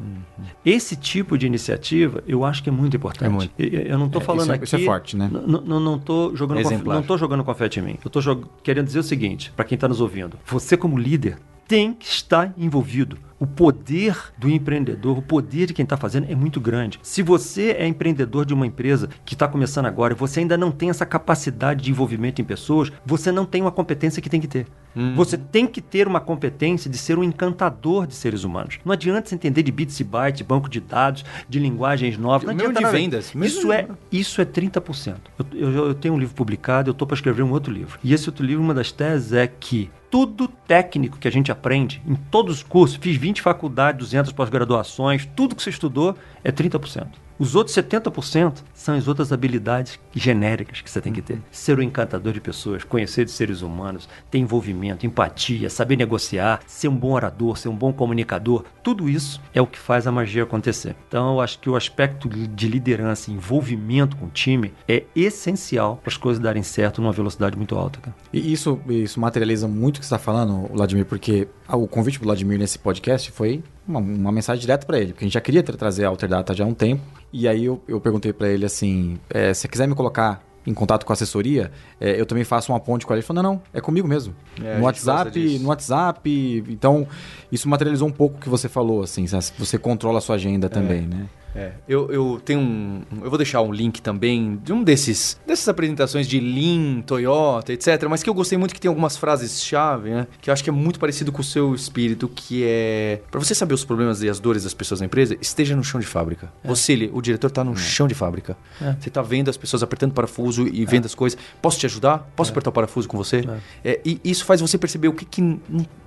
Esse tipo de iniciativa, eu acho que é muito importante. É muito. Eu, eu não tô É, falando isso é- aqui. isso é forte, né? Não tô jogando conf- Exemplar. não tô jogando confete em mim. Eu jog- querendo dizer o seguinte, para quem está nos ouvindo. Você como líder tem que estar envolvido. O poder do empreendedor, o poder de quem está fazendo é muito grande. Se você é empreendedor de uma empresa que está começando agora e você ainda não tem essa capacidade de envolvimento em pessoas, você não tem uma competência que tem que ter. Você tem que ter uma competência de ser um encantador de seres humanos. Não adianta você entender de bits e bytes, banco de dados, de linguagens novas. Não Mesmo adianta de nada. vendas, mesmo Isso de- é isso é 30%. Eu, eu, eu tenho um livro publicado, eu estou para escrever um outro livro. E esse outro livro, uma das teses é que tudo técnico que a gente aprende em todos os cursos, fiz 20 faculdades, 200 pós-graduações, tudo que você estudou é 30%. Os outros 70% são as outras habilidades genéricas que você tem que ter. Ser um encantador de pessoas, conhecer de seres humanos, ter envolvimento, empatia, saber negociar, ser um bom orador, ser um bom comunicador. Tudo isso é o que faz a magia acontecer. Então, eu acho que o aspecto de liderança, envolvimento com o time é essencial para as coisas darem certo numa velocidade muito alta. Cara. E isso, isso materializa muito o que você está falando, Vladimir, porque o convite do Vladimir nesse podcast foi uma, uma mensagem direta para ele, porque a gente já queria tra- trazer a Alterdata já há um tempo. E aí eu, eu perguntei para ele assim: é, se você quiser me colocar em contato com a assessoria, é, eu também faço uma ponte com ele. Ele falou: não, não, é comigo mesmo. É, no WhatsApp, no WhatsApp. Então, isso materializou um pouco o que você falou, assim, você controla a sua agenda também, né? É, eu, eu tenho um. Eu vou deixar um link também de um desses. dessas apresentações de Lean, Toyota, etc. Mas que eu gostei muito que tem algumas frases-chave, né? Que eu acho que é muito parecido com o seu espírito, que é. Pra você saber os problemas e as dores das pessoas na empresa, esteja no chão de fábrica. Você, ele- o diretor, tá no chão de fábrica. Você tá vendo as pessoas apertando parafuso e vendo as coisas. Posso te ajudar? Posso apertar o parafuso com você? É, e isso faz você perceber o que que. hum,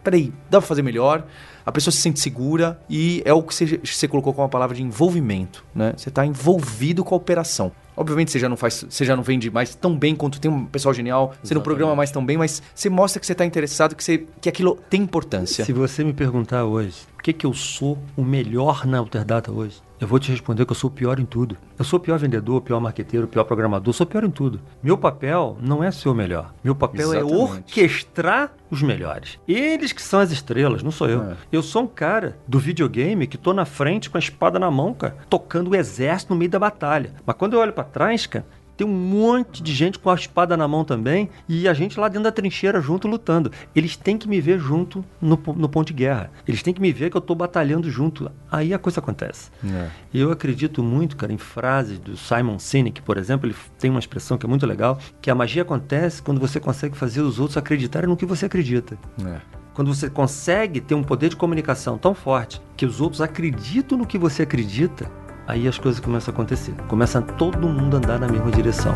Peraí, dá pra fazer melhor? A pessoa se sente segura e é o que você, você colocou como a palavra de envolvimento, né? Você está envolvido com a operação. Obviamente você já não faz, você já não vende mais tão bem quanto tem um pessoal genial, você não programa mais tão bem, mas você mostra que você está interessado, que, você, que aquilo tem importância. Se você me perguntar hoje que, que eu sou o melhor na Alterdata hoje, eu vou te responder que eu sou o pior em tudo. Eu sou o pior vendedor, o pior marqueteiro, o pior programador, eu sou o pior em tudo. Meu papel não é ser o melhor. Meu papel é Exatamente. orquestrar os melhores. Eles que são as estrelas, não sou eu. É. Eu sou um cara do videogame que tô na frente com a espada na mão, cara, tocando o exército no meio da batalha. Mas quando eu olho pra trás, cara, tem um monte de gente com a espada na mão também e a gente lá dentro da trincheira junto lutando. Eles têm que me ver junto no, no ponto de guerra. Eles têm que me ver que eu tô batalhando junto. Aí a coisa acontece. É. Eu acredito muito, cara, em frases do Simon Sinek, por exemplo, ele tem uma expressão que é muito legal, que a magia acontece quando você consegue fazer os outros acreditarem no que você acredita. É. Quando você consegue ter um poder de comunicação tão forte que os outros acreditam no que você acredita, aí as coisas começam a acontecer. Começa todo mundo a andar na mesma direção.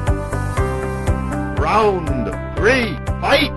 Round three, fight!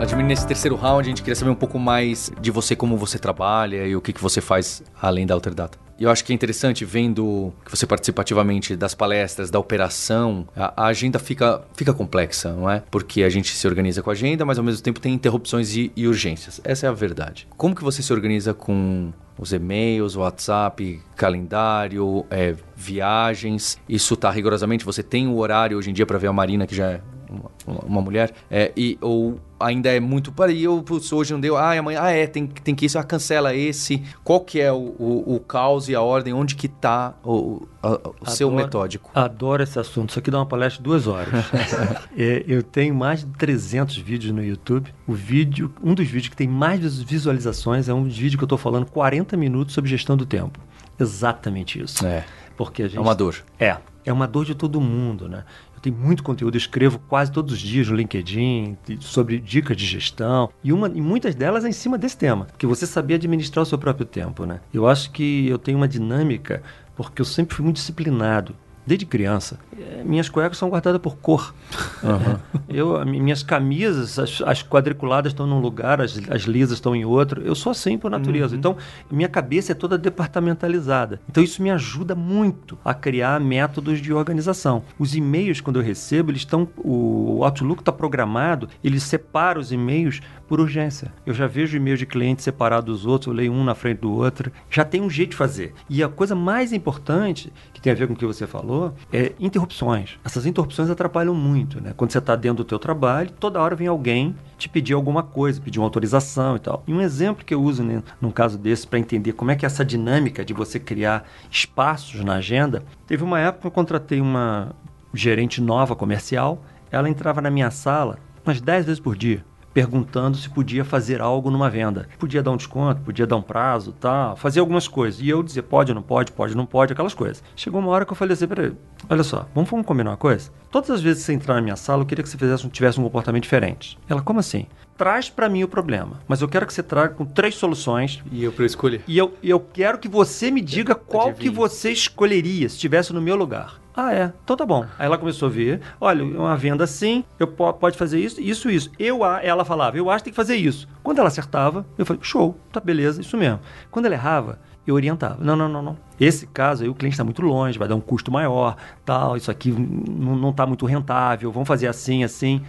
Admir, nesse terceiro round, a gente queria saber um pouco mais de você, como você trabalha e o que, que você faz além da Alterdata. E eu acho que é interessante, vendo que você participa ativamente das palestras, da operação, a, a agenda fica, fica complexa, não é? Porque a gente se organiza com a agenda, mas ao mesmo tempo tem interrupções e, e urgências. Essa é a verdade. Como que você se organiza com os e-mails, o WhatsApp, calendário, é, viagens? Isso tá rigorosamente? Você tem o horário hoje em dia para ver a Marina, que já é uma, uma- mulher, é, e, ou ainda é muito. Peraí, eu, putz, hoje não deu. Ah, amanhã. Ah, é, tem, tem que isso. Ah, cancela esse. Qual que é o, o, o caos e a ordem? Onde que tá o, a- o seu Adoro- metódico? Adoro esse assunto. Isso aqui dá uma palestra de duas horas. É, eu tenho mais de 300 vídeos no YouTube. O vídeo, um dos vídeos que tem mais vis- visualizações é um vídeo que eu estou falando 40 minutos sobre gestão do tempo. Exatamente isso. É. Porque a gente É uma dor. É, é uma dor de todo mundo, né? Eu tenho muito conteúdo, eu escrevo quase todos os dias no LinkedIn sobre dicas de gestão e, uma, e muitas delas é em cima desse tema, que você saber administrar o seu próprio tempo, né? Eu acho que eu tenho uma dinâmica porque eu sempre fui muito disciplinado desde criança. Minhas cuecas são guardadas por cor. Eu, a mi- minhas camisas, as, as quadriculadas estão num lugar, as, as lisas estão em outro. Eu sou assim por natureza. Então, minha cabeça é toda departamentalizada. Então, isso me ajuda muito a criar métodos de organização. Os e-mails, quando eu recebo, eles estão. O Outlook está programado, ele separa os e-mails por urgência. Eu já vejo e-mails de clientes separados dos outros, eu leio um na frente do outro. Já tem um jeito de fazer. E a coisa mais importante, que tem a ver com o que você falou, é interrupções. Essas interrupções atrapalham muito, né? Quando você está dentro do teu trabalho, toda hora vem alguém te pedir alguma coisa, pedir uma autorização e tal. E um exemplo que eu uso né, num caso desse para entender como é que é essa dinâmica de você criar espaços na agenda, teve uma época que eu contratei uma gerente nova comercial, ela entrava na minha sala umas 10 vezes por dia perguntando se podia fazer algo numa venda. Podia dar um desconto, podia dar um prazo, tal, fazer algumas coisas. E eu dizia, pode, não pode, pode, não pode, aquelas coisas. Chegou uma hora que eu falei assim, peraí, olha só, vamos, vamos combinar uma coisa? Todas as vezes que você entrar na minha sala, eu queria que você fizesse, tivesse um comportamento diferente. Ela, como assim? Traz pra mim o problema, mas eu quero que você traga com três soluções E eu pra eu escolher. e eu, eu quero que você me diga qual Adivinha. que você escolheria se estivesse no meu lugar. Ah, é? Então tá bom. Aí ela começou a ver, olha, uma venda assim, eu po pode fazer isso, isso, isso. Eu, ela falava, eu acho que tem que fazer isso. Quando ela acertava, eu falei, show, tá beleza, isso mesmo. Quando ela errava, eu orientava. Não, não, não, não. Esse caso aí o cliente está muito longe, vai dar um custo maior, tal, isso aqui não, não tá muito rentável, vamos fazer assim, assim.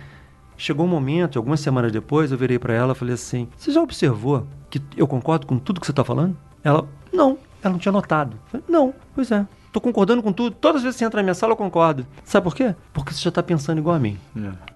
Chegou um momento, algumas semanas depois, eu virei para ela e falei assim: Você já observou que eu concordo com tudo que você está falando? Ela, não, ela não tinha notado. Falei, não, pois é. Tô concordando com tudo. Todas as vezes que você entra na minha sala, eu concordo. Sabe por quê? Porque você já tá pensando igual a mim.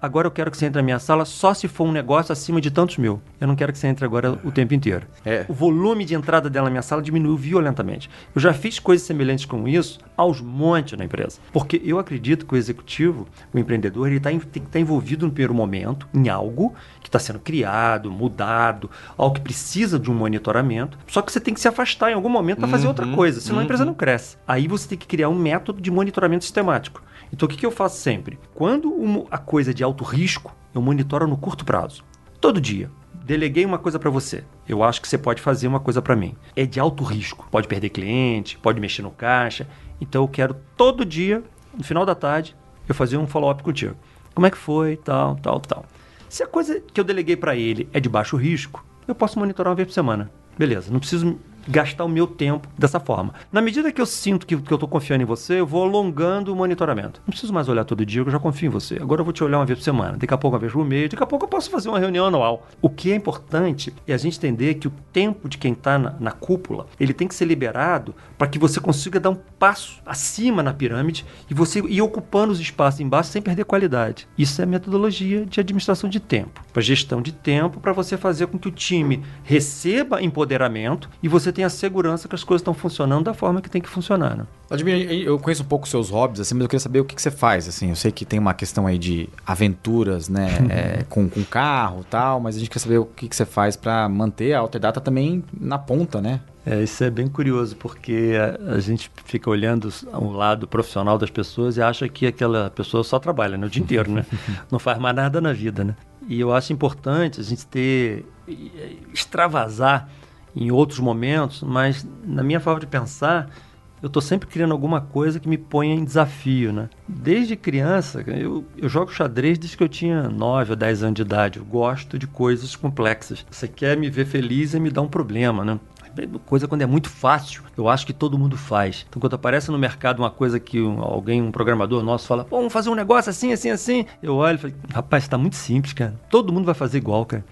Agora eu quero que você entre na minha sala só se for um negócio acima de tantos mil. Eu não quero que você entre agora o tempo inteiro. É. O volume de entrada dela na minha sala diminuiu violentamente. Eu já fiz coisas semelhantes com isso aos montes na empresa. Porque eu acredito que o executivo, o empreendedor, ele tá, em- tem que estar envolvido no primeiro momento em algo que está sendo criado, mudado, algo que precisa de um monitoramento. Só que você tem que se afastar em algum momento para fazer outra coisa, senão a empresa não cresce. Aí você tem que criar um método de monitoramento sistemático. Então o que, que eu faço sempre? Quando uma- a coisa é de alto risco, eu monitoro no curto prazo. Todo dia. Deleguei uma coisa para você. Eu acho que você pode fazer uma coisa para mim. É de alto risco. Pode perder cliente, pode mexer no caixa. Então eu quero todo dia, no final da tarde, eu fazer um follow-up contigo. Como é que foi, tal, tal, tal. Se a coisa que eu deleguei para ele é de baixo risco, eu posso monitorar uma vez por semana. Beleza, não preciso gastar o meu tempo dessa forma. Na medida que eu sinto que, que eu estou confiando em você, eu vou alongando o monitoramento. Não preciso mais olhar todo dia, eu já confio em você. Agora eu vou te olhar uma vez por semana, daqui a pouco uma vez por mês, daqui a pouco eu posso fazer uma reunião anual. O que é importante é a gente entender que o tempo de quem está na, na cúpula, ele tem que ser liberado para que você consiga dar um passo acima na pirâmide e você ir ocupando os espaços embaixo sem perder qualidade. Isso é metodologia de administração de tempo, para gestão de tempo, para você fazer com que o time receba empoderamento e você tenha segurança que as coisas estão funcionando da forma que tem que funcionar. Né? Vladimir, eu conheço um pouco os seus hobbies, assim, mas eu queria saber o que, que você faz, assim. Eu sei que tem uma questão aí de aventuras, né, é, com, com carro e tal, mas a gente quer saber o que, que você faz para manter a Alterdata também na ponta, né? É, isso é bem curioso, porque a, a gente fica olhando o lado profissional das pessoas e acha que aquela pessoa só trabalha né, o dia inteiro, né? Não faz mais nada na vida, né? E eu acho importante a gente ter, extravasar em outros momentos, mas na minha forma de pensar, eu estou sempre criando alguma coisa que me ponha em desafio, né? Desde criança, eu, eu jogo xadrez desde que eu tinha 9 ou 10 anos de idade. Eu gosto de coisas complexas. Você quer me ver feliz e me dá um problema, né? Coisa quando é muito fácil, eu acho que todo mundo faz. Então, quando aparece no mercado uma coisa que um- alguém, um programador nosso, fala, Pô, vamos fazer um negócio assim, assim, assim. Eu olho e falo, rapaz, tá muito simples, cara. Todo mundo vai fazer igual, cara.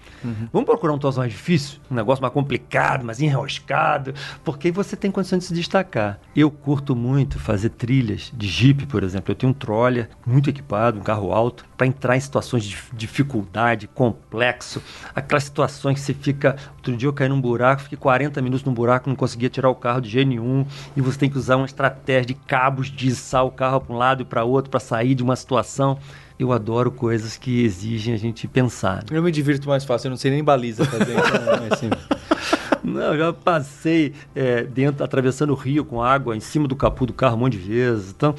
Vamos procurar um troço mais difícil, um negócio mais complicado, mais enroscado, porque aí você tem condição de se destacar. Eu curto muito fazer trilhas de Jeep, por exemplo. Eu tenho um troller muito equipado, um carro alto, para entrar em situações de dif- dificuldade, complexo, aquelas situações que você fica. Outro dia eu caí num buraco, fiquei 40 minutos num buraco, não conseguia tirar o carro de jeito nenhum, e você tem que usar uma estratégia de cabos de içar o carro para um lado e para outro para sair de uma situação. Eu adoro coisas que exigem a gente pensar. Eu me divirto mais fácil, eu não sei nem baliza fazer, então é assim. Não, eu já passei é, dentro, atravessando o rio com água em cima do capô do carro um monte de vezes. Então,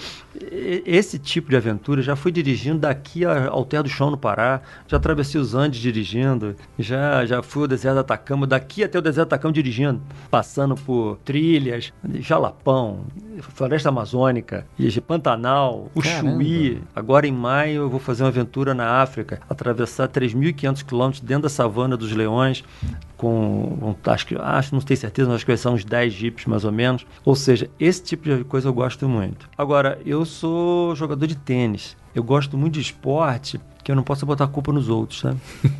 esse tipo de aventura já fui dirigindo daqui a- ao Terra do Chão no Pará, já atravessei os Andes dirigindo, já, já fui ao deserto do Atacama, daqui até o deserto do Atacama dirigindo, passando por trilhas, Jalapão, Floresta Amazônica, Pantanal. Chuí. Agora em maio eu vou fazer uma aventura na África, atravessar 3.500 quilômetros dentro da savana dos leões, com, acho que, acho, não tenho certeza, mas acho que ser uns 10 jipes mais ou menos. Ou seja, esse tipo de coisa eu gosto muito. Agora, eu sou jogador de tênis. Eu gosto muito de esporte que eu não posso botar a culpa nos outros, sabe?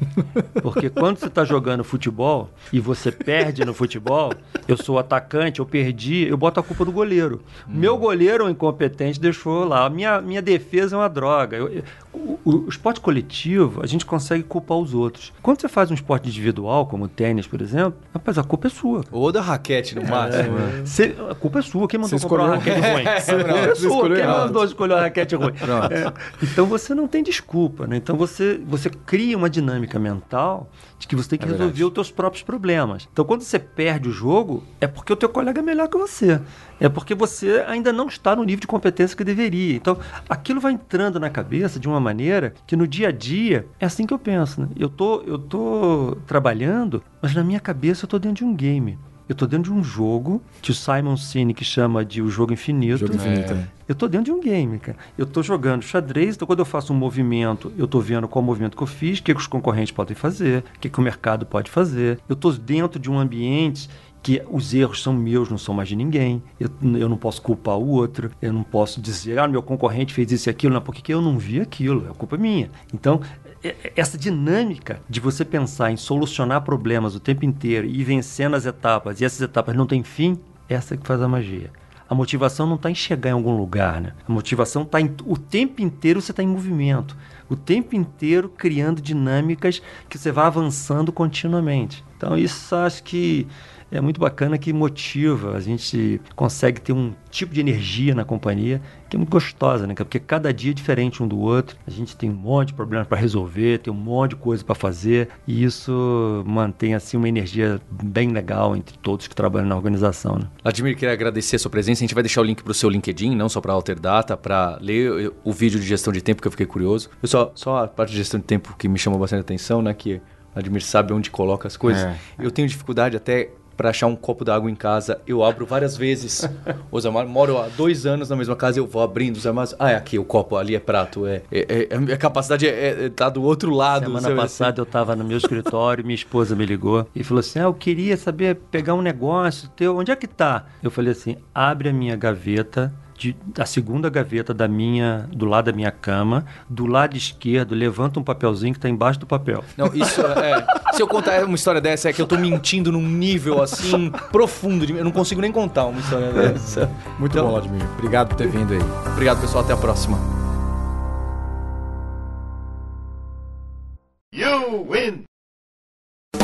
Porque quando você está jogando futebol e você perde no futebol, eu sou atacante, eu perdi, eu boto a culpa no goleiro. Meu goleiro, um incompetente, deixou lá. Minha, minha defesa é uma droga. Eu- eu- o, o esporte coletivo, a gente consegue culpar os outros. Quando você faz um esporte individual, como o tênis, por exemplo, rapaz, a culpa é sua. Ou da raquete, no máximo. né? Você- a culpa é sua. Quem mandou Você comprar uma raquete ruim? A culpa é Você sua. Quem mandou escolher uma raquete ruim? É, então você não tem desculpa, né? Então você, você cria uma dinâmica mental de que você tem que É resolver verdade. os teus próprios problemas. Então quando você perde o jogo, é porque o teu colega é melhor que você. É porque você ainda não está no nível de competência que deveria. Então aquilo vai entrando na cabeça de uma maneira que no dia a dia é assim que eu penso. Né? Eu tô, eu tô trabalhando, mas na minha cabeça eu tô dentro de um game. Eu tô dentro de um jogo que o Simon Sinek chama de o jogo infinito. Jogo infinito. É. Eu tô dentro de um game, cara. Eu tô jogando xadrez, então quando eu faço um movimento, eu tô vendo qual movimento que eu fiz, o que, que os concorrentes podem fazer, o que, que o mercado pode fazer. Eu tô dentro de um ambiente que os erros são meus, não são mais de ninguém. Eu, eu não posso culpar o outro, eu não posso dizer, ah, meu concorrente fez isso e aquilo, não, porque eu não vi aquilo, é culpa minha. Então, é- é- essa dinâmica de você pensar em solucionar problemas o tempo inteiro e vencendo as etapas, e essas etapas não têm fim, essa é que faz a magia. A motivação não está em chegar em algum lugar, né? A motivação está o tempo inteiro você está em movimento, o tempo inteiro criando dinâmicas que você vai avançando continuamente. Então isso acho que é muito bacana que motiva, a gente consegue ter um tipo de energia na companhia que é muito gostosa, né? Porque cada dia é diferente um do outro. A gente tem um monte de problemas para resolver, tem um monte de coisa para fazer e isso mantém assim uma energia bem legal entre todos que trabalham na organização, né? Vladimir, queria agradecer a sua presença. A gente vai deixar o link pro seu LinkedIn, não só para Alter Data, para ler o vídeo de gestão de tempo que eu fiquei curioso. Eu só, só a parte de gestão de tempo que me chamou bastante atenção, né? Que o Vladimir sabe onde coloca as coisas. É. Eu tenho dificuldade até para achar um copo d'água em casa. Eu abro várias vezes os armários. Moro há dois anos na mesma casa, eu vou abrindo os armários. Ah, é aqui, o copo ali é prato. É, é, é- a minha capacidade é, é, tá do outro lado. Semana passada eu estava no meu escritório, minha esposa me ligou e falou assim: ah, eu queria saber, pegar um negócio teu, onde é que tá? Eu falei assim: abre a minha gaveta. De, a segunda gaveta da minha, do lado da minha cama, do lado esquerdo, levanta um papelzinho que está embaixo do papel. Não, isso é. Se eu contar uma história dessa, é que eu tô mentindo num nível assim profundo. De, eu não consigo nem contar uma história dessa. Muito Então- bom, Vladimir. Obrigado por ter vindo aí. Obrigado, pessoal. Até a próxima. You win!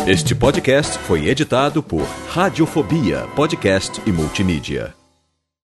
Este podcast foi editado por Radiofobia, podcast e multimídia.